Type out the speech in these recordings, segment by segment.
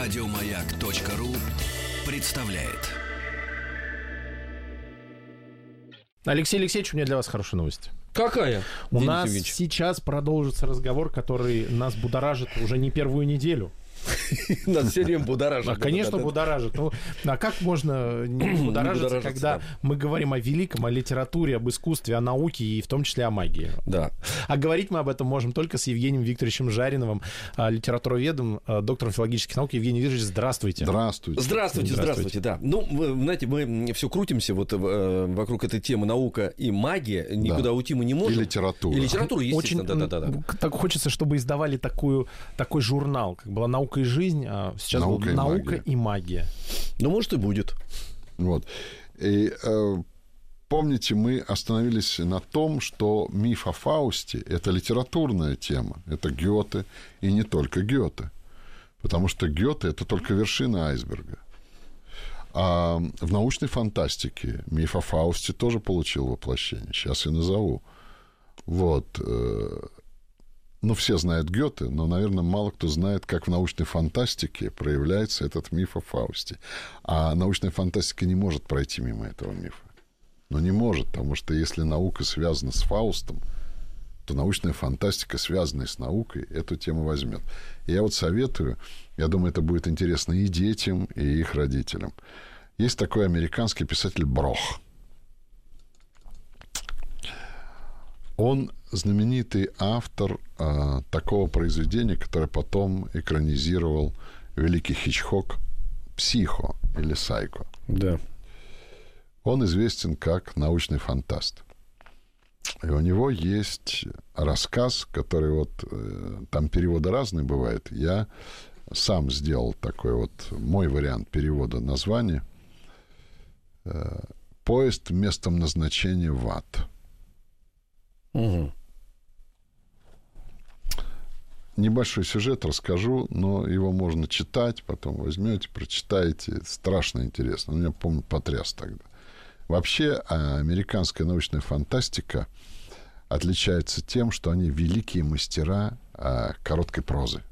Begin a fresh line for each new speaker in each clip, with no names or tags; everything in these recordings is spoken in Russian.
Радиомаяк.ру представляет.
Алексей Алексеевич, у меня для вас хорошая новость.
Какая?
У
Денис
нас
Евгеньевич?
сейчас продолжится разговор, который нас будоражит уже не первую неделю.
Нас все время будоражит.
А, конечно, будоражит. Ну, а как можно не будоражиться, когда
да.
мы говорим о великом, о литературе, об искусстве, о науке и в том числе о магии?
Да.
А говорить мы об этом можем только с Евгением Викторовичем Жариновым, а, литературоведом, а, доктором филологических наук. Евгений Викторович, здравствуйте.
Здравствуйте.
Здравствуйте,
Здравствуйте.
да. Ну, знаете, мы все крутимся вот э, вокруг этой темы наука и магия. Никуда уйти мы не можем.
И литература.
И литература, естественно,
Очень
да-да-да.
так хочется, чтобы издавали такую, такой журнал, как была «Наука и жизнь», а сейчас
«Наука
была
и
«Наука
магия».
и магия».
Ну, может, и будет.
Вот. И э, помните, мы остановились на том, что миф о Фаусте – это литературная тема. Это Гёте, и не только Гёте. Потому что Гёте – это только вершина айсберга. А в научной фантастике миф о Фаусте тоже получил воплощение. Сейчас я назову. Вот. Ну, все знают Гёте, но, наверное, мало кто знает, как в научной фантастике проявляется этот миф о Фаусте. А научная фантастика не может пройти мимо этого мифа. Но не может, потому что если наука связана с Фаустом, то научная фантастика, связанная с наукой, эту тему возьмет. И я вот советую, я думаю, это будет интересно и детям, и их родителям. Есть такой американский писатель Брох. Он знаменитый автор а, такого произведения, которое потом экранизировал великий Хичкок «Психо» или «Сайко».
Да.
Он известен как научный фантаст. И у него есть рассказ, который вот... э, Там переводы разные бывают. Я сам сделал такой вот мой вариант перевода названия. Э, «Поезд местом назначения в ад».
Мгм.
Небольшой сюжет расскажу, но его можно читать, потом возьмете, прочитаете. Страшно интересно. Меня, помню, потряс тогда. Вообще, а, американская научная фантастика отличается тем, что они великие мастера а, короткой прозы.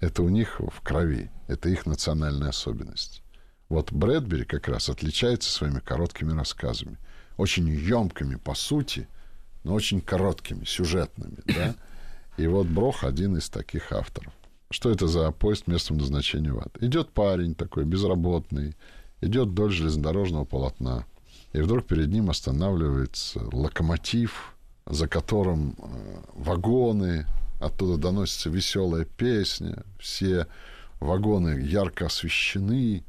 Это у них в крови. Это их национальная особенность. Вот Брэдбери как раз отличается своими короткими рассказами. Очень емкими по сути, но очень короткими, сюжетными. Да? И вот Брох один из таких авторов. Что это за поезд местом назначения в ад? Идет парень такой безработный, идет вдоль железнодорожного полотна, и вдруг перед ним останавливается локомотив, за которым э, вагоны, оттуда доносится веселая песня, все вагоны ярко освещены,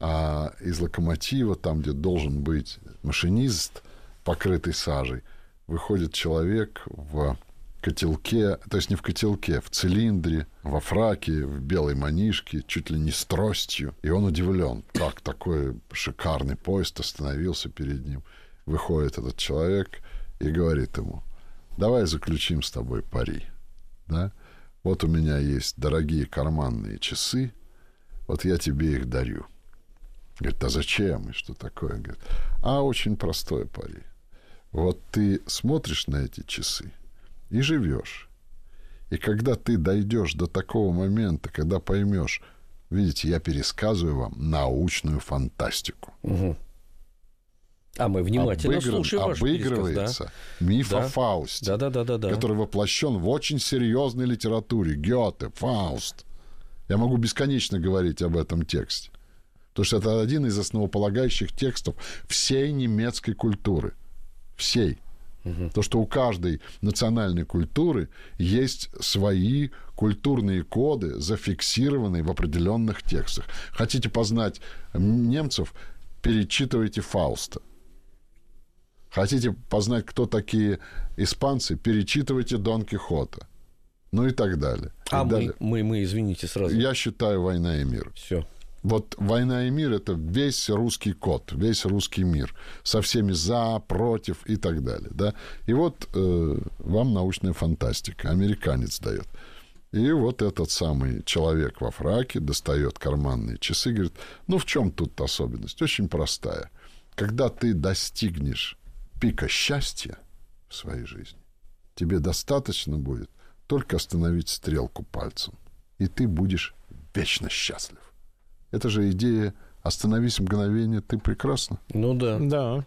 а из локомотива, там, где должен быть машинист, покрытый сажей, выходит человек в котелке, то есть не в котелке, в цилиндре, во фраке, в белой манишке, чуть ли не с тростью. И он удивлен, как такой шикарный поезд остановился перед ним. Выходит этот человек и говорит ему, давай заключим с тобой пари. Да? Вот у меня есть дорогие карманные часы, вот я тебе их дарю. Говорит, а зачем? И что такое? Говорит, а очень простое пари. Вот ты смотришь на эти часы и живешь. И когда ты дойдешь до такого момента, когда поймешь, видите, я пересказываю вам научную фантастику.
А мы внимательно
Обыгран-
слушаем ваш пересказ,
обыгрывается миф
Да.
о Фаусте,
Да, да, да, да, да.
который воплощен в очень серьезной литературе. Гёте, Фауст. Я могу бесконечно говорить об этом тексте. Потому что это один из основополагающих текстов всей немецкой культуры. Всей. То, что у каждой национальной культуры есть свои культурные коды, зафиксированные в определенных текстах. Хотите познать немцев, перечитывайте Фауста. Хотите познать, кто такие испанцы, перечитывайте Дон Кихота. Ну и так далее.
А
И
мы,
далее.
мы, мы, извините, сразу.
Я считаю «Война и мир».
Все.
Вот «Война и мир» – это весь русский код, весь русский мир. Со всеми «за», «против» и так далее. Да? И вот э, вам научная фантастика. Американец дает. И вот этот самый человек во фраке достает карманные часы и говорит, ну, в чем тут особенность? Очень простая. Когда ты достигнешь пика счастья в своей жизни, тебе достаточно будет только остановить стрелку пальцем, и ты будешь вечно счастлив. Это же идея «остановись мгновение, ты прекрасна».
Ну да.
Да.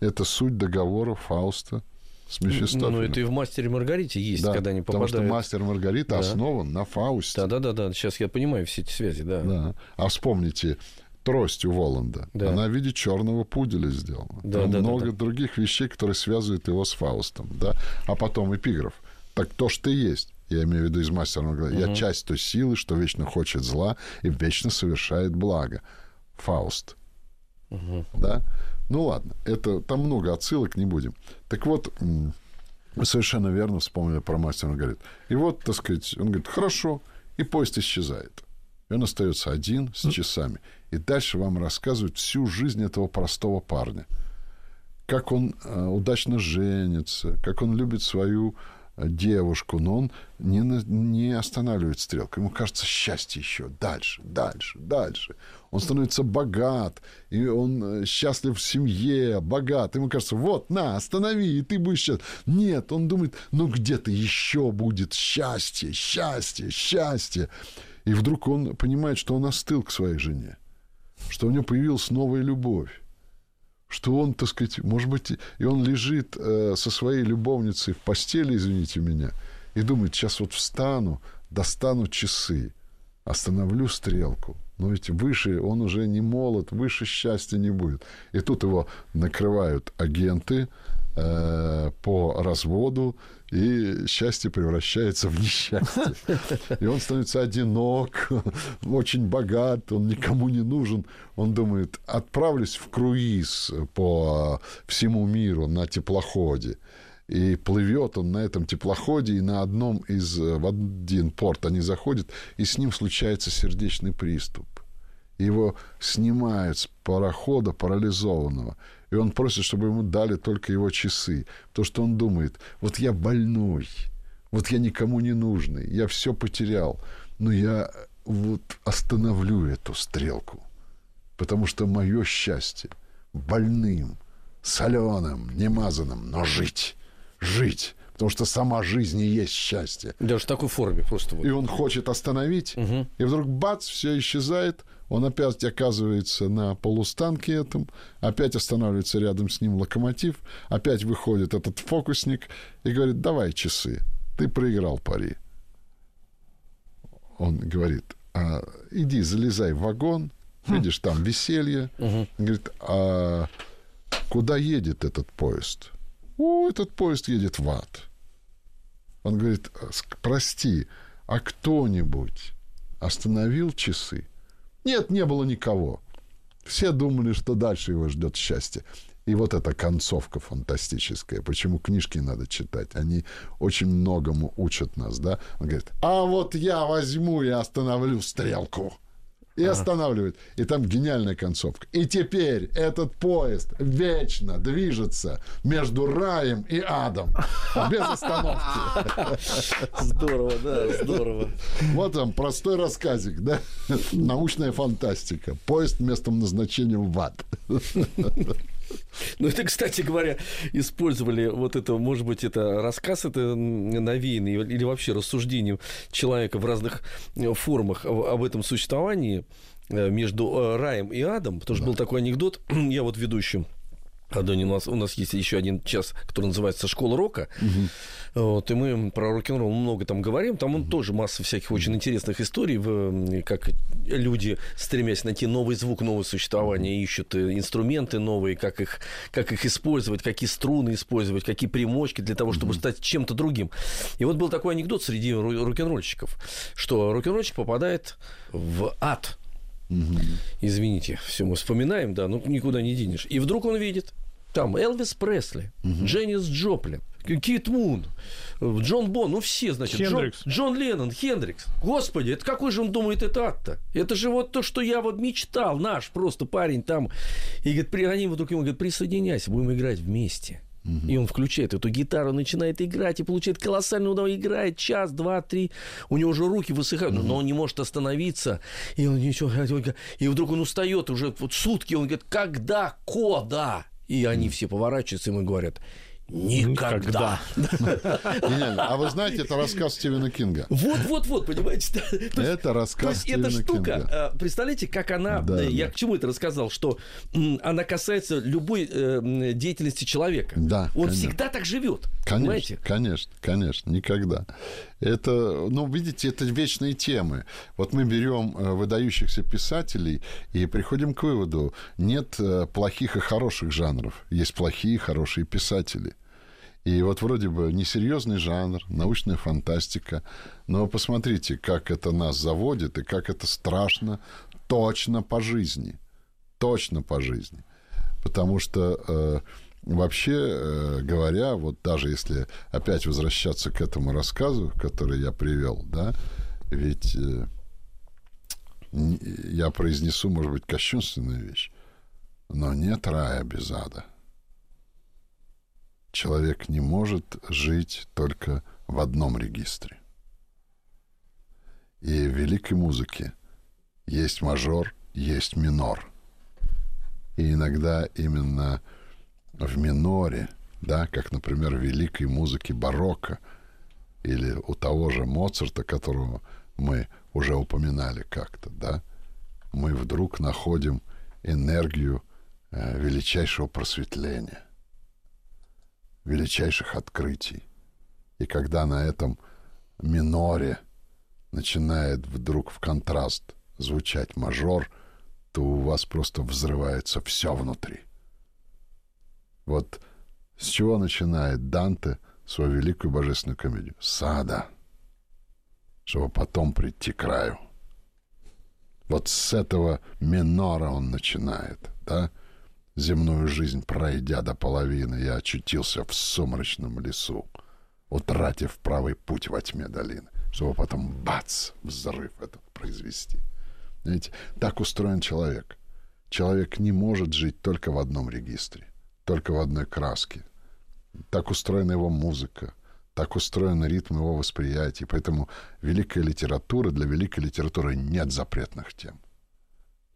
Это суть договора Фауста с Мефистофелем.
Ну, это и в «Мастере и Маргарите» есть,
Да,
когда они
потому
попадают.
что «Мастер и Маргарита»
Да.
основан на Фаусте.
Да-да-да, сейчас я понимаю все эти связи, да.
Да. А вспомните трость у Воланда.
Да.
Она в виде черного пуделя сделана.
Да,
Там
да, да,
много
да.
других вещей, которые связывают его с Фаустом. Да? А потом эпиграф. Так то, что ты есть. Я имею в виду из мастера. Маргариты. Я часть той силы, что вечно хочет зла и вечно совершает благо. Фауст. Да? Ну ладно, это там много отсылок, не будем. Так вот, вы совершенно верно вспомнили про мастера Маргариту. И вот, так сказать, он говорит, хорошо, и поезд исчезает. И он остается один с часами. И дальше вам рассказывают всю жизнь этого простого парня. Как он э, удачно женится, как он любит свою девушку, но он не, не останавливает стрелку. Ему кажется счастье еще дальше, дальше, дальше. Он становится богат, и он э, счастлив в семье, богат. Ему кажется, вот, на, останови, и ты будешь счастлив. Нет, он думает, ну где-то еще будет счастье, счастье, счастье. И вдруг он понимает, что он остыл к своей жене, что у него появилась новая любовь что он, так сказать, может быть, и он лежит э, со своей любовницей в постели, извините меня, и думает, сейчас вот встану, достану часы, остановлю стрелку. Но ведь выше он уже не молод, выше счастья не будет. И тут его накрывают агенты э, по разводу, и счастье превращается в несчастье. И он становится одинок, очень богат, он никому не нужен. Он думает, отправлюсь в круиз по всему миру на теплоходе. И плывет он на этом теплоходе, и на одном из, в один порт они заходят, и с ним случается сердечный приступ. Его снимают с парохода парализованного. И он просит, чтобы ему дали только его часы. Потому что он думает, вот я больной, вот я никому не нужный, я все потерял. Но я вот остановлю эту стрелку. Потому что мое счастье больным, соленым, немазанным, но жить, жить. Потому что сама жизнь и есть счастье.
Даже в такой форме просто вот.
И он хочет остановить, и вдруг бац, все исчезает. Он опять оказывается на полустанке этом, опять останавливается рядом с ним локомотив, опять выходит этот фокусник и говорит, давай часы, ты проиграл пари. Он говорит, «А, иди залезай в вагон, видишь, там веселье. Он говорит, а куда едет этот поезд? О, этот поезд едет в ад. Он говорит, «Ск- прости, а кто-нибудь остановил часы? Нет, не было никого. Все думали, что дальше его ждет счастье. И вот эта концовка фантастическая. Почему книжки надо читать? Они очень многому учат нас, да? Он говорит, а вот я возьму и остановлю стрелку. И останавливает. И там гениальная концовка. И теперь этот поезд вечно движется между раем и адом. Без остановки.
Здорово, да, здорово.
Вот вам простой рассказик, да? Научная фантастика. Поезд местом назначения в ад.
Ну, это, кстати говоря, использовали вот это, может быть, это рассказ, это навеянный или вообще рассуждением человека в разных э, формах об этом существовании э, между э, раем и адом, потому что был такой анекдот, я вот ведущим Адонин, у нас, у нас есть еще один час, который называется «Школа рока». Вот, и мы про рок-н-ролл много там говорим. Там он тоже масса всяких очень интересных историй, в, как люди, стремясь найти новый звук, новое существование, ищут э, инструменты новые, как их, как их использовать, какие струны использовать, какие примочки для того, чтобы стать чем-то другим. И вот был такой анекдот среди рок-н-ролльщиков, что рок-н-ролльщик попадает в ад. Извините, все мы вспоминаем, да, ну никуда не денешь. И вдруг он видит там Элвис Пресли, Дженнис Джоплин, Кит Мун, Джон Бон, ну все, значит, Джон. Джон Леннон, Хендрикс. Господи, это какой же он думает это ад-то? Это же вот то, что я вот мечтал, наш просто парень там. И говорит, при, они вдруг ему говорят, присоединяйся, будем играть вместе. И он включает эту гитару, начинает играть и получает колоссальное удовольствие. Играет час, два, три. У него уже руки высыхают, но он не может остановиться. И он ничего. И вдруг он устает уже вот сутки. Он говорит, когда, кода? И они все поворачиваются ему говорят, Никогда.
А вы знаете, это рассказ Стивена Кинга.
Вот, вот, вот, понимаете?
Это
То
рассказ
эта
Стивена
штука,
Кинга.
э, представляете, как она, э, я к чему это рассказал, что она касается любой э, деятельности человека.
Да,
Он всегда так живет,
Конечно, конечно, конечно, никогда. Это, ну, видите, это вечные темы. Вот мы берем э, выдающихся писателей и приходим к выводу, нет э, плохих и хороших жанров, есть плохие и хорошие писатели. И вот вроде бы несерьезный жанр, научная фантастика, но посмотрите, как это нас заводит и как это страшно точно по жизни. Точно по жизни. Потому что э, вообще э, говоря, вот даже если опять возвращаться к этому рассказу, который я привел, да, ведь э, я произнесу, может быть, кощунственную вещь, но нет рая без ада. Человек не может жить только в одном регистре. И в великой музыке есть мажор, есть минор. И иногда именно в миноре, да, как, например, в великой музыке барокко или у того же Моцарта, которого мы уже упоминали как-то, да, мы вдруг находим энергию э, величайшего просветления, величайших открытий. И когда на этом миноре начинает вдруг в контраст звучать мажор, то у вас просто взрывается все внутри. Вот с чего начинает Данте свою великую божественную комедию? С ада, чтобы потом прийти к краю. Вот с этого минора он начинает, да? Земную жизнь пройдя до половины, я очутился в сумрачном лесу, утратив правый путь во тьме долины, чтобы потом бац, взрыв этот произвести. Знаете, так устроен человек. Человек не может жить только в одном регистре, только в одной краске. Так устроена его музыка, так устроен ритм его восприятия. Поэтому великая литература, для великой литературы нет запретных тем.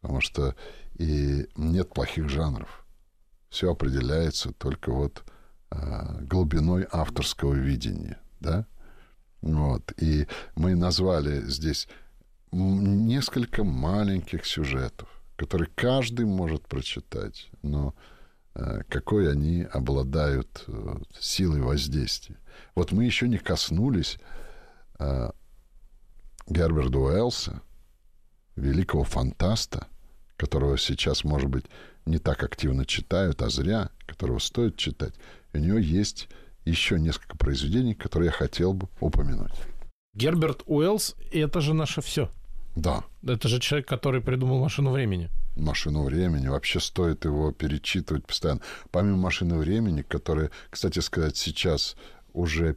Потому что и нет плохих жанров. Все определяется только вот а, глубиной авторского видения, да? Вот. И мы назвали здесь несколько маленьких сюжетов, которые каждый может прочитать, но какой они обладают э, силой воздействия. Вот мы еще не коснулись э, Герберта Уэллса, великого фантаста, которого сейчас, может быть, не так активно читают, а зря, которого стоит читать. И у него есть еще несколько произведений, которые я хотел бы упомянуть.
Герберт Уэллс — это же наше все.
Да,
Это же человек, который придумал машину времени.
Машину времени. Вообще стоит его перечитывать постоянно. Помимо машины времени, которая, кстати сказать, сейчас уже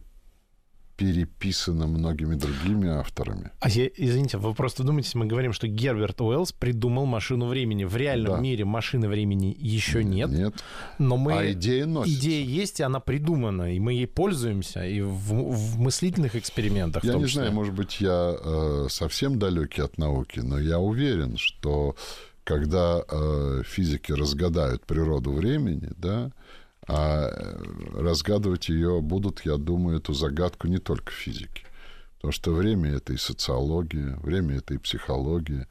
переписана многими другими авторами.
А я- извините, вы просто думаете, мы говорим, что Герберт Уэллс придумал машину времени. В реальном
Да.
мире машины времени еще нет,
Нет.
но мы...
А идея носится.
Идея есть, и она придумана, и мы ей пользуемся, и в, в мыслительных экспериментах
Я не
числе.
знаю, может быть, я э, совсем далекий от науки, но я уверен, что когда э, физики разгадают природу времени, да, а э, разгадывать ее будут, я думаю, эту загадку не только физики. Потому что время это и социология, время это и психология,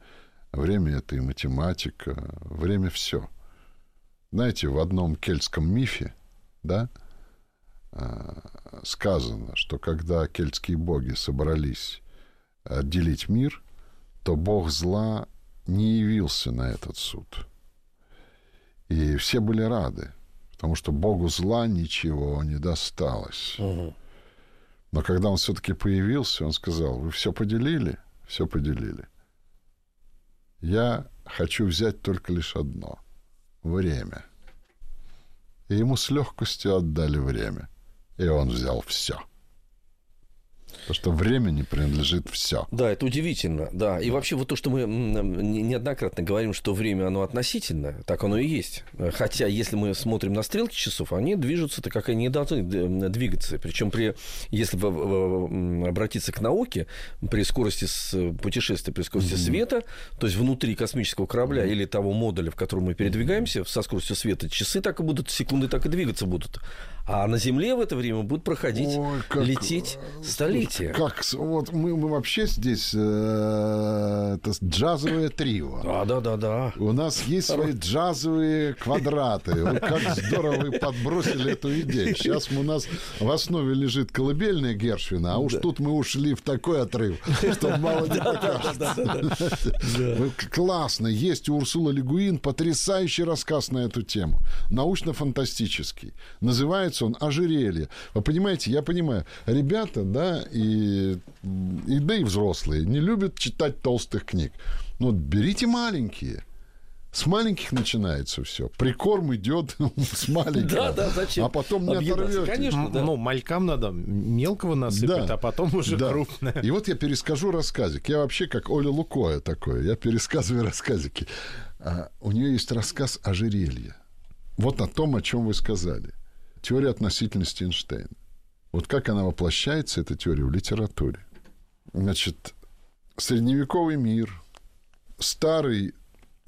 время это и математика, время все. Знаете, в одном кельтском мифе, да, а, сказано, что когда кельтские боги собрались отделить мир, то бог зла не явился на этот суд. И все были рады, потому что богу зла ничего не досталось. Но когда он все-таки появился, он сказал, вы все поделили? Все поделили. Я хочу взять только лишь одно — время. И ему с легкостью отдали время. И он взял все. Потому что времени принадлежит все.
Да, это удивительно, да. И вообще вот то, что мы неоднократно говорим, что время, оно относительно, так оно и есть. Хотя, если мы смотрим на стрелки часов, они движутся-то, как они должны двигаться. Причем, при, если обратиться к науке, при скорости путешествия, при скорости света, то есть внутри космического корабля или того модуля, в котором мы передвигаемся со скоростью света, часы так и будут, секунды так и двигаться будут. А на Земле в это время будут проходить,
Ой, как,
лететь столетия.
Как вот мы, мы вообще здесь э, это джазовое трио.
Да, да, да, да.
У нас есть свои джазовые квадраты. Вот как здорово вы подбросили эту идею. Сейчас у нас в основе лежит колыбельная Гершвина, а уж тут мы ушли в такой отрыв, что мало не покажется. Вы- Классно. Есть у Урсула Легуин потрясающий рассказ на эту тему. Научно-фантастический. Называется он «Ожерелье». Вы понимаете, я понимаю, ребята, да, и, и да и взрослые не любят читать толстых книг. Ну, вот берите маленькие. С маленьких начинается все. Прикорм идет с маленьких.
Да, да, зачем?
А потом не оторвете.
Конечно. Да.
Ну, малькам надо мелкого насыпать,
Да.
а потом уже
Да.
крупное.
И вот я перескажу рассказик. Я вообще как Оля Лукоя такое. Я пересказываю рассказики. А, у нее есть рассказ ожерелья. Вот о том, о чем вы сказали. Теория относительности Эйнштейна. Вот как она воплощается, эта теория, в литературе. Значит, средневековый мир, старый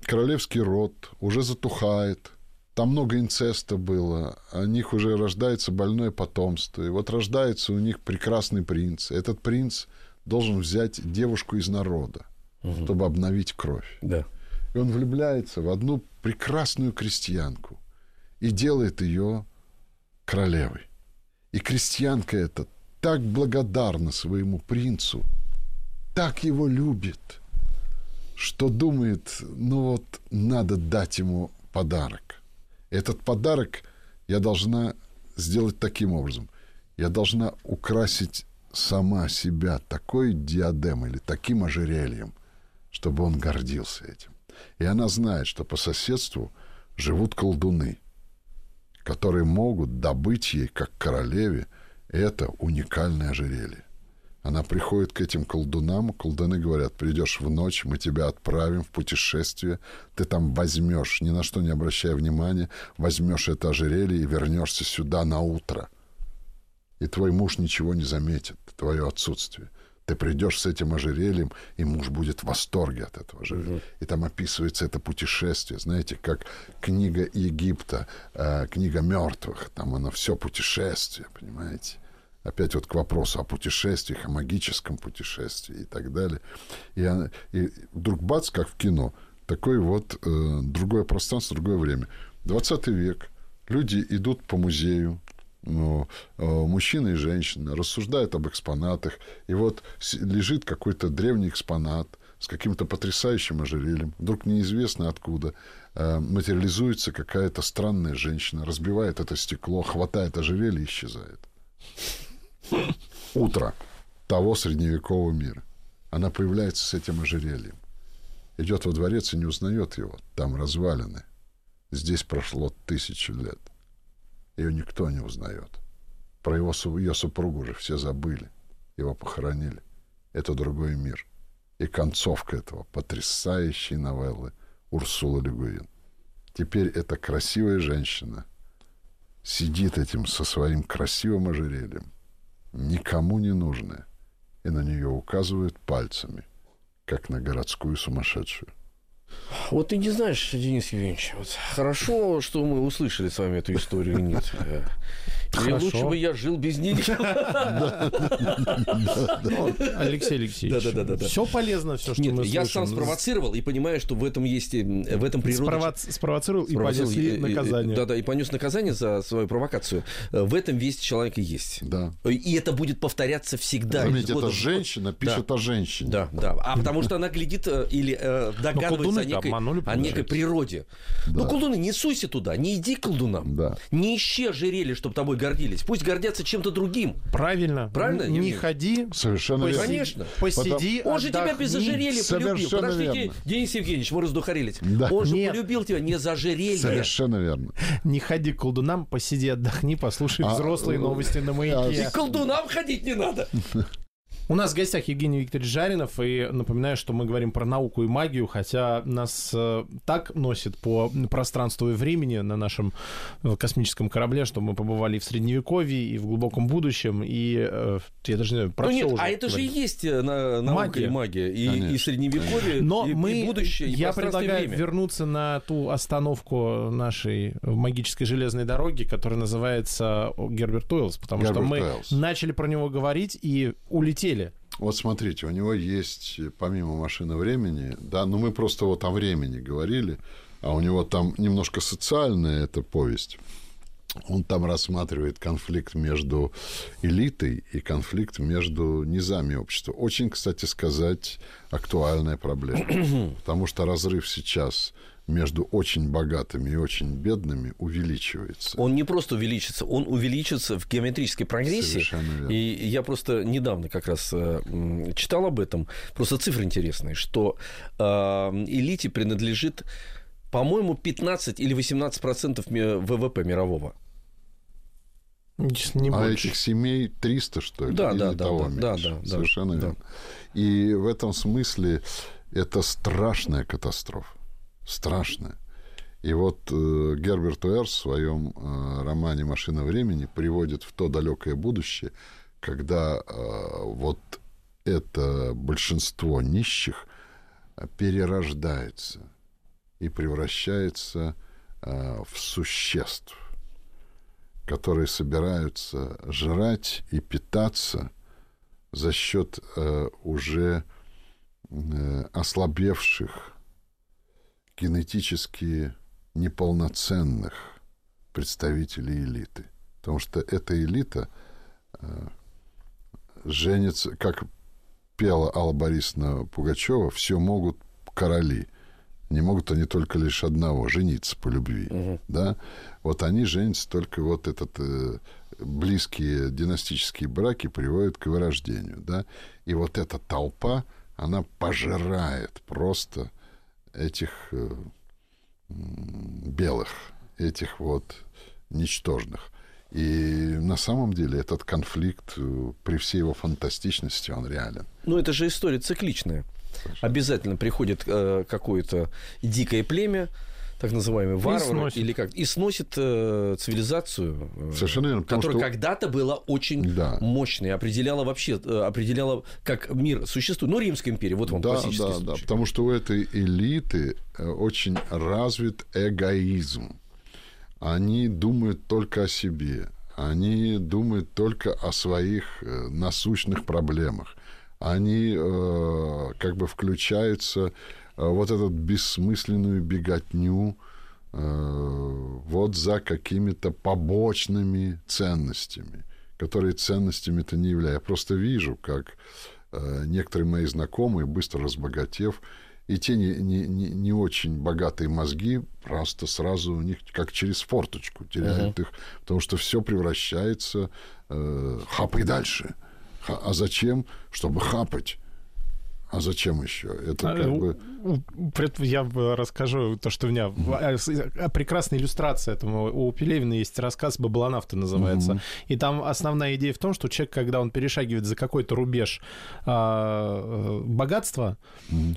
королевский род уже затухает. Там много инцеста было, о них уже рождается больное потомство. И вот рождается у них прекрасный принц. Этот принц должен взять девушку из народа, чтобы обновить кровь.
Да.
И он влюбляется в одну прекрасную крестьянку и делает ее королевой. И крестьянка эта так благодарна своему принцу, так его любит, что думает, ну вот, надо дать ему подарок. Этот подарок я должна сделать таким образом. Я должна украсить сама себя такой диадемой или таким ожерельем, чтобы он гордился этим. И она знает, что по соседству живут колдуны, которые могут добыть ей, как королеве, это уникальное ожерелье. Она приходит к этим колдунам, колдуны говорят, придешь в ночь, мы тебя отправим в путешествие, ты там возьмешь, ни на что не обращая внимания, возьмешь это ожерелье и вернешься сюда на утро. И твой муж ничего не заметит, твое отсутствие. Ты придешь с этим ожерельем, и муж будет в восторге от этого ожерелья. И там описывается это путешествие, знаете, как книга Египта, э, книга мертвых. Там оно все путешествие, понимаете? Опять вот к вопросу о путешествиях, о магическом путешествии и так далее. И, она- и вдруг бац, как в кино, такое вот э, другое пространство, другое время. 20 век. Люди идут по музею, мужчина и женщина рассуждают об экспонатах, и вот лежит какой-то древний экспонат с каким-то потрясающим ожерельем. Вдруг неизвестно откуда э, материализуется какая-то странная женщина, разбивает это стекло, хватает ожерелье и исчезает. Утро того средневекового мира. Она появляется с этим ожерельем. Идет во дворец и не узнает его. Там развалины. Здесь прошло тысячу лет. Ее никто не узнает. Про его, ее супругу же все забыли. Его похоронили. Это другой мир. И концовка этого потрясающей новеллы Урсула Легуин. Теперь эта красивая женщина сидит этим со своим красивым ожерельем, никому не нужная, и на нее указывают пальцами, как на городскую сумасшедшую.
Вот ты не знаешь, Денис Евгеньевич, вот хорошо, что мы услышали с вами эту историю нет. Э, Или
Хорошо.
лучше бы я жил без нее.
Алексей Алексеевич, все полезно, все, что
Нет,
мы
я сам спровоцировал и понимаю, что в этом есть, э, в этом природа...
Спровоц- Спровоцировал и
и-
наказание.
Да-да, и понес наказание за свою провокацию. Э, В этом весь человек и есть.
Да.
И это будет повторяться всегда.
Заметьте, это женщина пишет о женщине.
Да, да. А потому что она глядит э, или э, догадывается о некой, о природе. Ну, колдуны, не суйся туда, не иди к колдунам. Не ищи ожерелье, чтобы тобой гордились. Пусть гордятся чем-то другим.
Правильно.
Правильно,
Не
Евгений?
ходи.
Совершенно
поси-
верно.
Конечно.
Посиди,
Он же тебя без ожерелья полюбил. Подождите,
верно.
Денис Евгеньевич, мы раздухарились.
Да.
Он же
Нет.
полюбил тебя не за ожерелье.
Совершенно верно.
Не ходи к колдунам, посиди, отдохни, послушай
А,
взрослые
э,
новости на маяке.
И к колдунам ходить не надо.
У нас в гостях Евгений Викторович Жаринов, и напоминаю, что мы говорим про науку и магию, хотя нас э, так носит по пространству и времени на нашем э, космическом корабле, что мы побывали и в Средневековье, и в глубоком будущем, и э, я даже не знаю, про
ну нет,
уже
а это же и есть э, на, наука
Магия.
и магия, и,
Конечно.
и средневековье,
Но
и,
мы,
и будущее, и
я предлагаю
время.
вернуться на ту остановку нашей магической железной дороги, которая называется Герберт Уэллс, потому что
Герберт
мы
Уэллс.
начали про него говорить и улетели.
Вот смотрите, у него есть, э, помимо машины времени, да, ну мы просто вот о времени говорили, а у него там немножко социальная эта повесть. Он там рассматривает конфликт между элитой и конфликт между низами общества. Очень, кстати сказать, актуальная проблема. Потому что разрыв сейчас между очень богатыми и очень бедными увеличивается.
Он не просто увеличится, он увеличится в геометрической прогрессии.
Совершенно верно.
И я просто недавно как раз э, читал об этом. Просто цифры интересные, что э, элите принадлежит, по-моему, 15 или 18 процентов ВВП мирового.
Не
а
больше.
этих семей 300, что ли?
Да,
Или
да, да,
того
да,
меньше.
да, да,
Совершенно
да.
верно. И в этом смысле это страшная катастрофа. Страшная. И вот э, Герберт Уэрс в своем э, романе «Машина времени» приводит в то далекое будущее, когда э, вот это большинство нищих перерождается и превращается э, в существ, которые собираются жрать и питаться за счет э, уже э, ослабевших, генетически неполноценных представителей элиты. Потому что эта элита э, женится, как пела Алла Борисовна Пугачева, все могут короли. Не могут они только лишь одного жениться по любви, да? Вот они женятся только вот этот э, близкие династические браки приводят к вырождению, да? И вот эта толпа, она пожирает просто этих э, белых, этих вот ничтожных. И на самом деле этот конфликт э, при всей его фантастичности он реален.
Ну, это же история цикличная. Обязательно приходит э, какое-то дикое племя, так называемый варвар,
сносит.
или как, и сносит э, цивилизацию, э,
Совершенно верно,
которая
что-
когда-то была очень
Да.
мощной, определяла вообще, э, определяла, как мир существует. Ну, Римская империя, вот вам
Да,
классический
да, да,
случай.
потому что у этой элиты э, очень развит эгоизм. Они думают только о себе. Они думают только о своих насущных проблемах. Они э, как бы включаются вот эту бессмысленную беготню э, вот за какими-то побочными ценностями, которые ценностями-то не являются. Я просто вижу, как э, некоторые мои знакомые, быстро разбогатев, и те не, не, не, не очень богатые мозги просто сразу у них как через форточку теряют их, потому что все превращается э, хапай дальше. Ха- а зачем? Чтобы хапать. А зачем еще? Это
А,
как бы...
Я расскажу то, что у меня... а, а, Прекрасная иллюстрация этому. У Пелевина есть рассказ «Баблонавты» называется. И там основная идея в том, что человек, когда он перешагивает за какой-то рубеж э, богатства,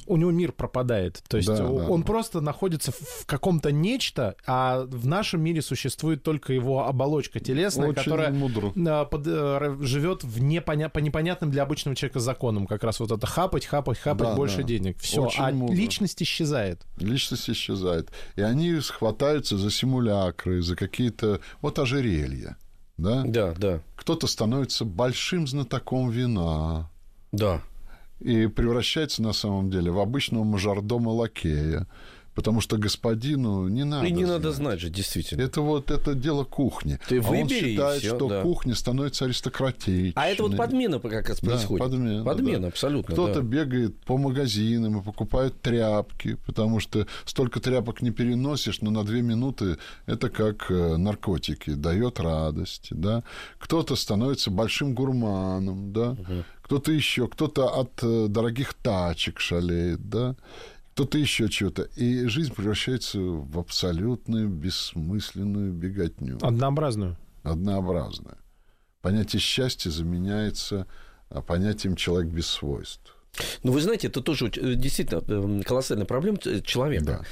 у него мир пропадает. То есть
Да,
о-
да.
он просто находится в каком-то нечто, а в нашем мире существует только его оболочка телесная,
Очень
которая
мудро.
под- э, живет в непоня... по непонятным для обычного человека законам. Как раз вот это хапать, хапать, хапать
Да,
больше
да.
денег. Все.
Очень
А
мудро.
личность исчезает.
Личность исчезает. И они хватаются за симулякры, за какие-то... Вот ожерелья. Да?
Да, да,
Кто-то становится большим знатоком вина
да.
и превращается на самом деле в обычного мажордома лакея, потому что господину не надо
и не надо
знать.
знать же, действительно.
Это вот это дело кухни.
Ты
а он
выбери, и
считает,
всё,
что
да.
кухня становится аристократичной.
А это вот подмена как раз
Да,
происходит.
подмена,
Подмена,
да.
абсолютно.
Кто-то
да.
бегает по магазинам и покупает тряпки, потому что столько тряпок не переносишь, но на две минуты это как э, наркотики, дает радость, да. Кто-то становится большим гурманом, да. Кто-то еще, кто-то от э, дорогих тачек шалеет, да. Кто-то еще чего-то. И жизнь превращается в абсолютную бессмысленную беготню
Однообразную.
однообразное. Понятие счастья заменяется а понятием человек без свойств.
Ну, вы знаете, это тоже э, действительно э, колоссальная проблема человека. Да.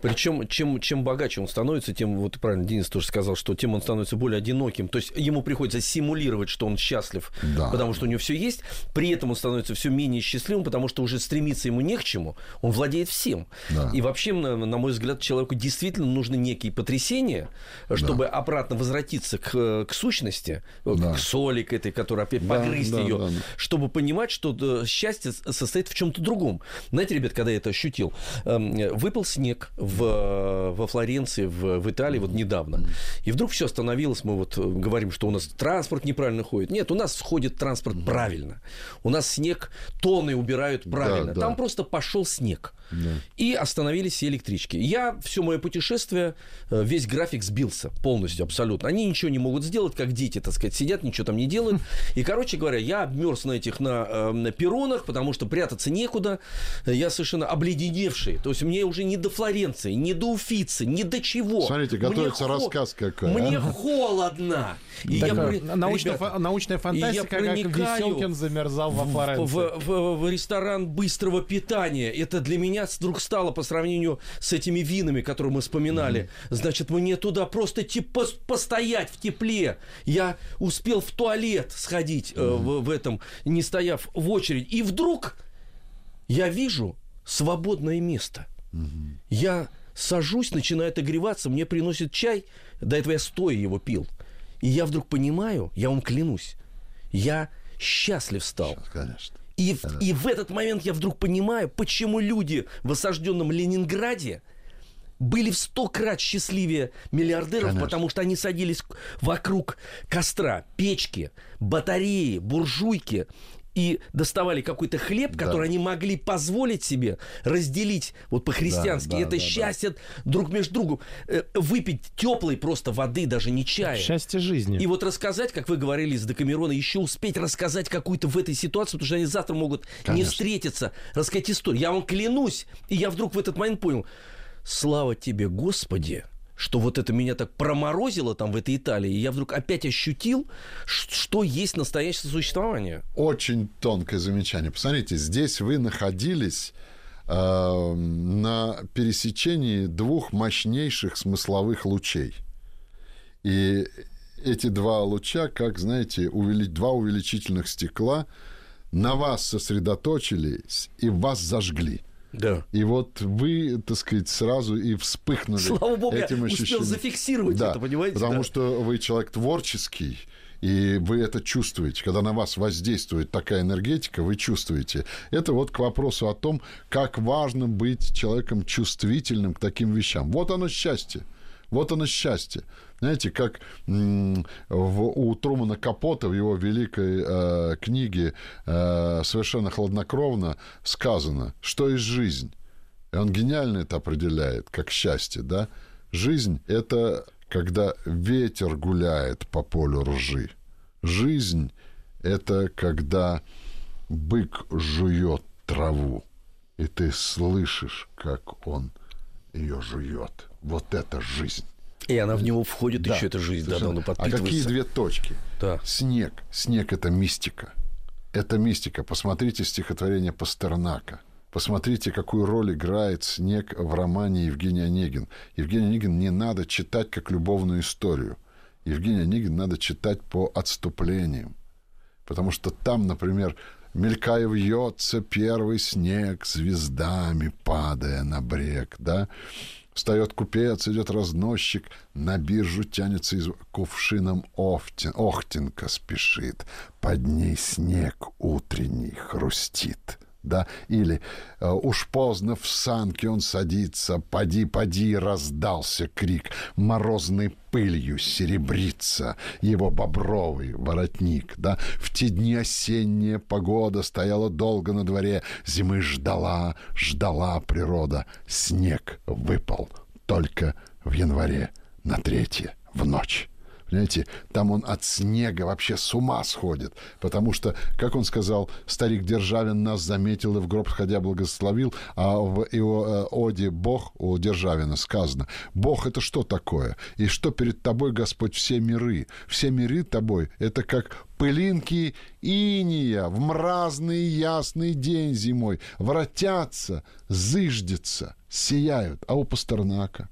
Причем, чем, чем богаче он становится, тем, вот правильно Денис тоже сказал, что тем он становится более одиноким. То есть ему приходится симулировать, что он счастлив, да. потому что у него все есть. При этом он становится все менее счастливым, потому что уже стремиться ему не к чему. Он владеет всем. Да. И вообще, на, на мой взгляд, человеку действительно нужны некие потрясения, чтобы да. обратно возвратиться к, к сущности, да. к соли, к этой, которая опять да, погрызть да, ее, да, да. чтобы понимать, что э, счастье состоит в чем-то другом. Знаете, ребят, когда я это ощутил, эм, выпал снег в, во Флоренции, в, в Италии вот недавно. И вдруг все остановилось. Мы вот э, говорим, что у нас транспорт неправильно ходит. Нет, у нас ходит транспорт правильно. У нас снег, тоны убирают правильно. Да, да. Там просто пошел снег. Да. И остановились все электрички. Я все мое путешествие, э, весь график сбился полностью, абсолютно. Они ничего не могут сделать, как дети, так сказать, сидят, ничего там не делают. И, короче говоря, я обмерз на этих на, э, на перронах, потому что прятаться некуда. Я совершенно обледеневший. То есть мне уже не до Флоренции, не до Уфицы, не до чего.
Смотрите, готовится мне рассказ какой.
Мне а? холодно.
И так, я, э, научная, ребята, научная фантастика, как Веселкин замерзал во Флоренции.
В, в, в, в ресторан быстрого питания. Это для меня вдруг стало по сравнению с этими винами, которые мы вспоминали. Mm-hmm. Значит, мне туда просто типа постоять в тепле. Я успел в туалет сходить mm-hmm. э, в, в этом, не стояв в очередь. И вдруг я вижу свободное место. Mm-hmm. Я сажусь, начинаю отогреваться, мне приносят чай. До этого я стоя его пил. И я вдруг понимаю, я вам клянусь, я счастлив стал. Сейчас, конечно. И, да. и в этот момент я вдруг понимаю, почему люди в осажденном Ленинграде были в сто крат счастливее миллиардеров, Конечно. потому что они садились вокруг костра, печки, батареи, буржуйки и доставали какой-то хлеб, да. который они могли позволить себе разделить вот по-христиански. Да, да, это да, счастье да. друг между другом. Э, выпить теплой просто воды, даже не чая.
Счастье жизни.
И вот рассказать, как вы говорили с Декамерона, еще успеть рассказать какую-то в этой ситуации, потому что они завтра могут Конечно. не встретиться, рассказать историю. Я вам клянусь, и я вдруг в этот момент понял, слава тебе, Господи, что вот это меня так проморозило там в этой Италии, и я вдруг опять ощутил, что есть настоящее существование.
Очень тонкое замечание. Посмотрите, здесь вы находились э, на пересечении двух мощнейших смысловых лучей. И эти два луча, как, знаете, увели... два увеличительных стекла на вас сосредоточились и вас зажгли –
да.
И вот вы, так сказать, сразу и вспыхнули
Слава богу,
этим
я успел зафиксировать да, это, понимаете?
Потому да. что вы человек творческий, и вы это чувствуете. Когда на вас воздействует такая энергетика, вы чувствуете. Это вот к вопросу о том, как важно быть человеком чувствительным к таким вещам. Вот оно счастье. Вот оно счастье. Знаете, как в, у Трумана Капота в его великой э, книге э, совершенно хладнокровно сказано, что есть жизнь. И он гениально это определяет, как счастье, да? Жизнь – это когда ветер гуляет по полю ржи. Жизнь – это когда бык жует траву, и ты слышишь, как он ее жует. Вот это жизнь.
И она в него входит да, еще, эта жизнь, да, да,
А какие две точки? Да. Снег. Снег – это мистика. Это мистика. Посмотрите стихотворение Пастернака. Посмотрите, какую роль играет снег в романе Евгения Онегин. Евгения Онегин не надо читать как любовную историю. Евгения Онегин надо читать по отступлениям. Потому что там, например, мелькая вьется первый снег, звездами падая на брег, да, Встает купец, идет разносчик, на биржу тянется из кувшином Офтин, Охтинка спешит, под ней снег утренний хрустит да, или э, уж поздно в санке он садится, поди, поди, раздался крик, морозной пылью серебрится его бобровый воротник, да, в те дни осенняя погода стояла долго на дворе, зимы ждала, ждала природа, снег выпал только в январе на третье в ночь. Понимаете, там он от снега вообще с ума сходит. Потому что, как он сказал, старик Державин нас заметил и в гроб ходя благословил, а в его э, оде Бог у Державина сказано. Бог это что такое? И что перед тобой, Господь, все миры? Все миры тобой — это как пылинки иния в мразный ясный день зимой. Вратятся, зыждятся, сияют. А у Пастернака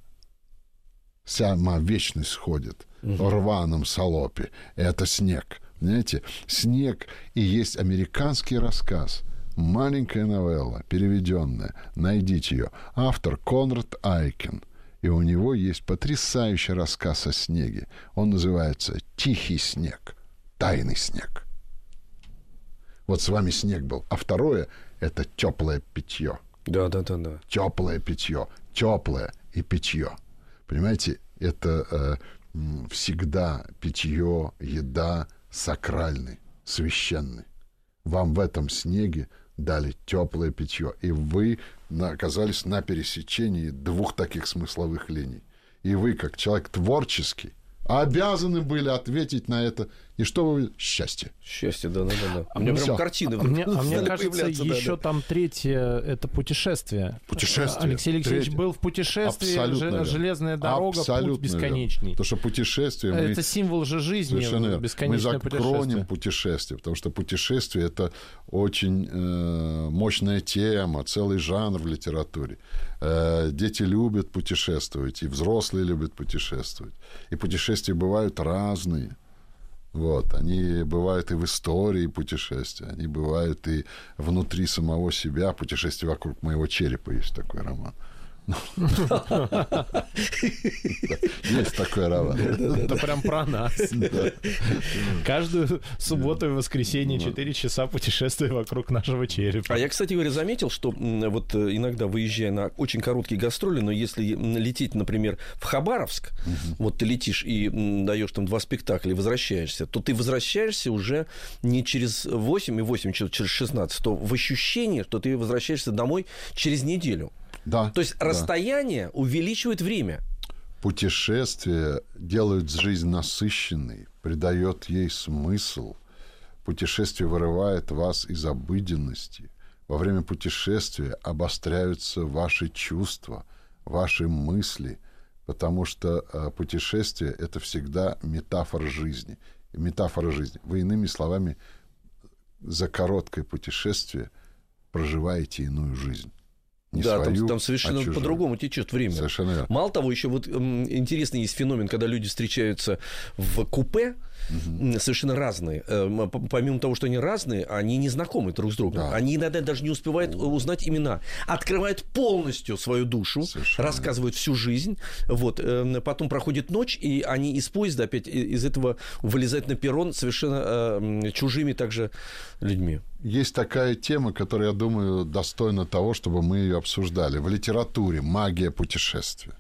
сама вечность сходит в рваном салопе. Это снег. Понимаете? Снег и есть американский рассказ. Маленькая новелла, переведенная. Найдите ее. Автор Конрад Айкен. И у него есть потрясающий рассказ о снеге. Он называется «Тихий снег», «Тайный снег». Вот с вами снег был. А второе – это теплое питье.
Да, да, да, да.
Теплое питье. Теплое и питье. Понимаете, это э, всегда питье, еда сакральный, священный. Вам в этом снеге дали теплое питье, и вы оказались на пересечении двух таких смысловых линий. И вы, как человек творческий, обязаны были ответить на это. И что вы... Счастье.
Счастье, да, да, да.
А
У меня
мне-
прям картины
А мне, а мне кажется,
да,
еще
да.
там третье это путешествие.
Путешествие.
Алексей Алексеевич
Третье.
был в путешествии,
Абсолютно верно.
железная дорога,
Абсолютно
путь бесконечный.
верно. Потому что путешествие... мы-
Это символ же жизни,
Совершенно верно. Мы
бесконечное
закроним
путешествие.
путешествие, потому что путешествие это очень э, мощная тема, целый жанр в литературе. Э, дети любят путешествовать, и взрослые любят путешествовать. И путешествия бывают разные. Вот, они бывают и в истории путешествия, они бывают и внутри самого себя. Путешествие вокруг моего черепа есть такой роман. Есть такой роман.
Это прям про нас. Каждую субботу и воскресенье 4 часа путешествия вокруг нашего черепа.
А я, кстати говоря, заметил, что вот э, иногда выезжая на очень короткие гастроли, но если лететь, например, в Хабаровск, вот ты летишь и даешь там два спектакля и возвращаешься, то ты возвращаешься уже не через 8 и 8, через через 16, то в ощущении, что ты возвращаешься домой через неделю.
Да.
То есть
да.
расстояние увеличивает время.
Путешествия делают жизнь насыщенной, придает ей смысл. Путешествие вырывает вас из обыденности. Во время путешествия обостряются ваши чувства, ваши мысли, потому что э, путешествие это всегда метафора жизни. Метафора жизни. Вы иными словами за короткое путешествие проживаете иную жизнь. Не
да, там,
свою,
там
а
совершенно
чужую.
по-другому течет время.
Совершенно верно.
Мало того, еще вот интересный есть феномен, когда люди встречаются в купе, м, совершенно разные. Э, Помимо того, что они разные, они не знакомы друг с другом.
Да.
Они иногда даже не успевают узнать имена. Открывают полностью свою душу,
Совершенно
рассказывают всю жизнь. Вот. э, Потом проходит ночь, и они из поезда опять из этого вылезают на перрон совершенно э, чужими также людьми.
Есть такая тема, которая, я думаю, достойна того, чтобы мы ее обсуждали. В литературе магия путешествия.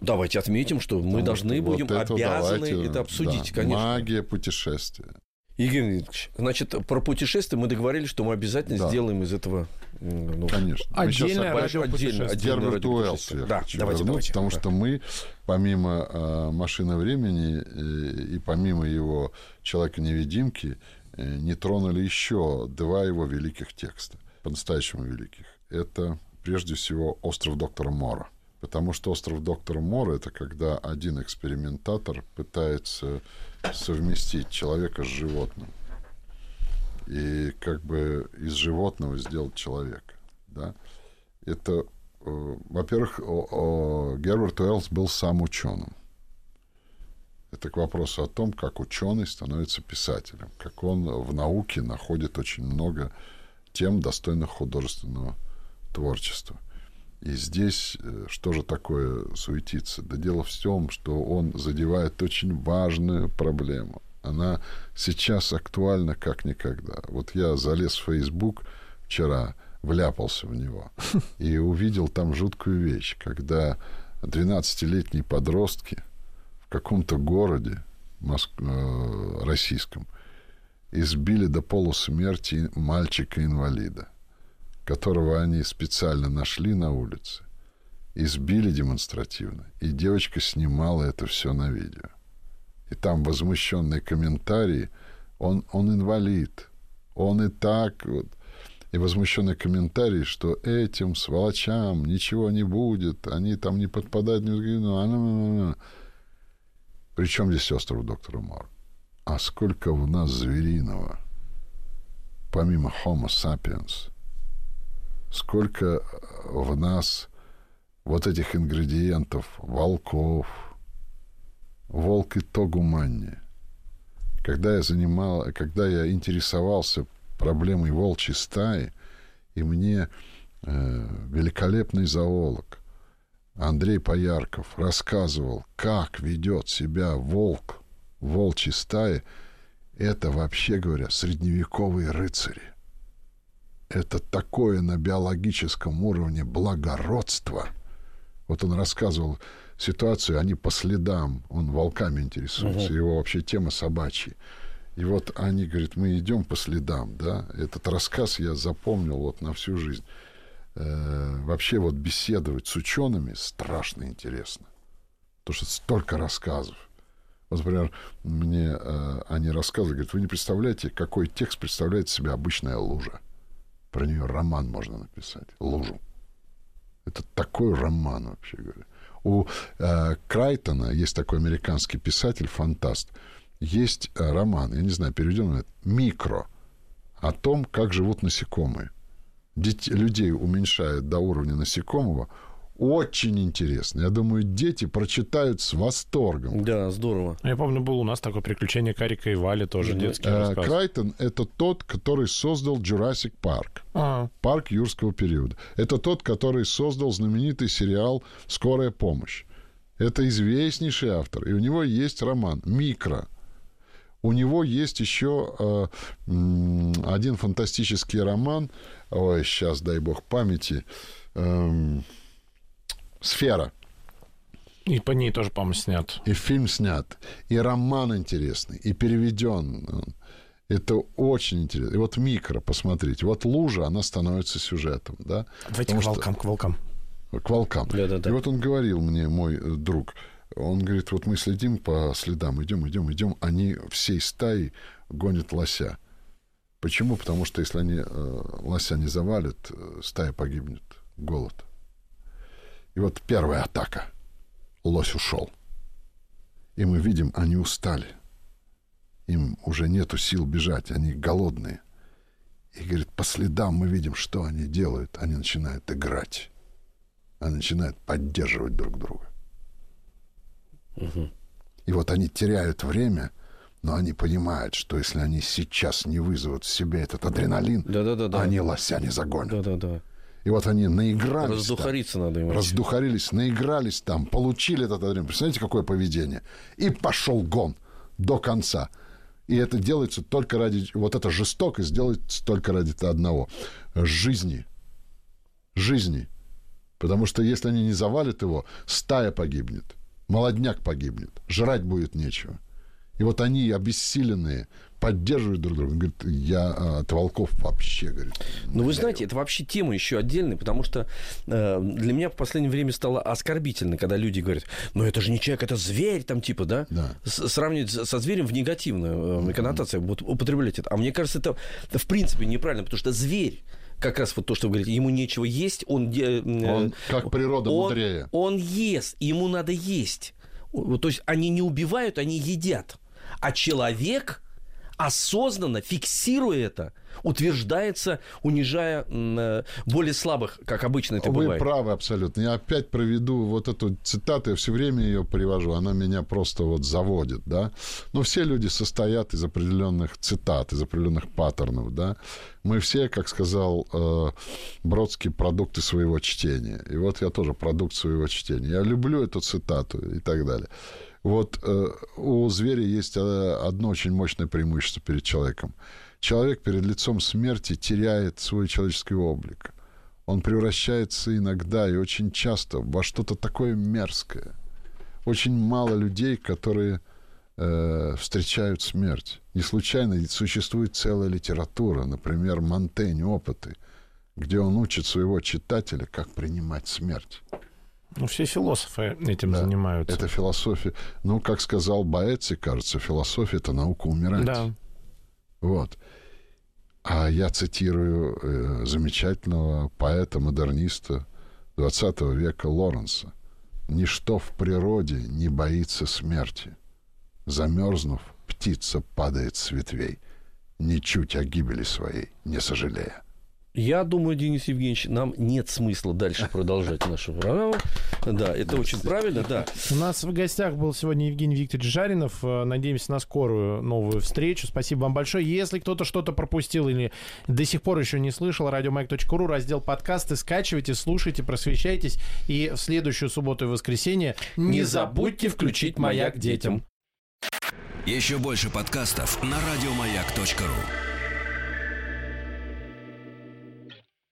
Давайте отметим, что мы должны
что
будем
вот это
обязаны
давайте,
это обсудить,
да,
конечно.
Магия путешествия.
Игорь Леонидович, значит, про путешествие мы договорились, что мы обязательно
Да.
сделаем из этого... м, ну,
Конечно.
Отдельное радиопутешествие.
отдельно-
Герберт Уэллс я
Да, давайте,
вернуться,
давайте.
потому
Да.
что мы, помимо э, «Машины времени» э, и помимо его «Человека-невидимки», э, не тронули еще два его великих текста, по-настоящему великих. Это, прежде всего, «Остров доктора Мора». Потому что «Остров доктора Мора» — это когда один экспериментатор пытается совместить человека с животным и как бы из животного сделать человека. Да? Это, э, во-первых, Герберт Уэллс был сам ученым. Это к вопросу о том, как ученый становится писателем, как он в науке находит очень много тем, достойных художественного творчества. И здесь э, что же такое суетиться? Да дело в том, что он задевает очень важную проблему. Она сейчас актуальна как никогда. Вот я залез в Facebook вчера, вляпался в него и увидел там жуткую вещь, когда 12-летние подростки в каком-то городе Моск... э, российском избили до полусмерти мальчика-инвалида, которого они специально нашли на улице, избили демонстративно, и девочка снимала это все на видео. и там возмущенные комментарии, он, он инвалид, он и так вот. И возмущенные комментарии, что этим сволочам ничего не будет, они там не подпадают ни в Причем здесь остров доктора Мор? А сколько в нас звериного, помимо Homo sapiens, сколько в нас вот этих ингредиентов, волков, волк и то гуманнее. Когда я занимал, когда я интересовался проблемой волчьей стаи, и мне э, великолепный зоолог Андрей Поярков рассказывал, как ведет себя волк волчьей стае, это вообще говоря средневековые рыцари. Это такое на биологическом уровне благородство. Вот он рассказывал ситуацию, они по следам, он волками интересуется, угу. его вообще тема собачья. И вот они говорят, мы идем по следам, да. Этот рассказ я запомнил вот на всю жизнь. Э, вообще вот беседовать с учеными страшно интересно. Потому что столько рассказов. Вот, например, мне э, они рассказывали, говорят, вы не представляете, какой текст представляет себя обычная лужа. Про нее роман можно написать. Лужу. Это такой роман, вообще говоря. У э, Крайтона есть такой американский писатель, фантаст – есть э, роман, я не знаю, переведен это, «Микро», о том, как живут насекомые. Детей, людей уменьшают до уровня насекомого. Очень интересно. Я думаю, дети прочитают с восторгом.
Да, здорово.
Я помню, был у нас такое приключение Карика и Вали, тоже mm-hmm. детский
э, рассказ. Крайтон — это тот, который создал Jurassic Park. А-а. Парк юрского периода. Это тот, который создал знаменитый сериал «Скорая помощь». Это известнейший автор. И у него есть роман «Микро». У него есть еще э, один фантастический роман, ой, сейчас, дай бог памяти, э, «Сфера».
И по ней тоже, по-моему, снят.
И фильм снят. И роман интересный, и переведен. Это очень интересно. И вот микро, посмотрите. Вот лужа, она становится сюжетом. Да?
Давайте Потому к волкам, что... к волкам.
К волкам. Да, да, да. И вот он говорил мне, мой э, друг, он говорит, вот мы следим по следам, идем, идем, идем, они всей стаей гонят лося. Почему? Потому что если они э, лося не завалят, э, стая погибнет. Голод. И вот первая атака. Лось ушел. И мы видим, они устали. Им уже нету сил бежать, они голодные. И говорит, по следам мы видим, что они делают. Они начинают играть. Они начинают поддерживать друг друга. И вот они теряют время, но они понимают, что если они сейчас не вызовут в себе этот адреналин, да -да -да -да. они лося не загонят. Да -да -да. И вот они наигрались.
Раздухариться
там,
надо им.
Раздухарились, наигрались там, получили этот адреналин. Представляете, какое поведение? И пошел гон до конца. И это делается только ради... Вот эта жестокость делается только ради одного. Жизни. Жизни. Потому что если они не завалят его, стая погибнет молодняк погибнет, жрать будет нечего. И вот они, обессиленные, поддерживают друг друга. Он говорит, я а, от волков вообще, говорит.
Ну, вы знаете, это вообще тема еще отдельная, потому что э, для меня в последнее время стало оскорбительно, когда люди говорят, ну, это же не человек, это зверь, там, типа, да? да. С сравнивать со зверем в негативную э, коннотацию, вот употреблять это. А мне кажется, это, это в принципе неправильно, потому что зверь как раз вот то, что вы говорите, ему нечего есть, он...
Э, он как природа он, мудрее.
Он ест, ему надо есть. То есть они не убивают, они едят. А человек осознанно, фиксируя это, утверждается, унижая э, более слабых, как обычно это
Вы
бывает.
Вы правы абсолютно. Я опять проведу вот эту цитату, я все время ее привожу, она меня просто вот заводит, да. Но все люди состоят из определенных цитат, из определенных паттернов, да. Мы все, как сказал э, Бродский, продукты своего чтения. И вот я тоже продукт своего чтения. Я люблю эту цитату и так далее. Вот э, у зверя есть э, одно очень мощное преимущество перед человеком. Человек перед лицом смерти теряет свой человеческий облик. Он превращается иногда и очень часто во что-то такое мерзкое. Очень мало людей, которые э, встречают смерть. Не случайно существует целая литература, например, Монтень «Опыты», где он учит своего читателя, как принимать смерть.
Ну, все философы этим да, занимаются.
Это философия. Ну, как сказал Боэци, кажется, философия — это наука умирать.
Да.
Вот. А я цитирую э, замечательного поэта-модерниста 20 века Лоренса. «Ничто в природе не боится смерти. Замерзнув, птица падает с ветвей, ничуть о гибели своей не сожалея».
Я думаю, Денис Евгеньевич, нам нет смысла дальше продолжать нашу программу. Да, это очень правильно, да.
У нас в гостях был сегодня Евгений Викторович Жаринов. Э, надеемся на скорую новую встречу. Спасибо вам большое. Если кто-то что-то пропустил или до сих пор еще не слышал, радиомайк.ру, раздел подкасты, скачивайте, слушайте, просвещайтесь. И в следующую субботу и воскресенье не забудьте включить «Маяк детям».
Еще больше подкастов на радиомаяк.ру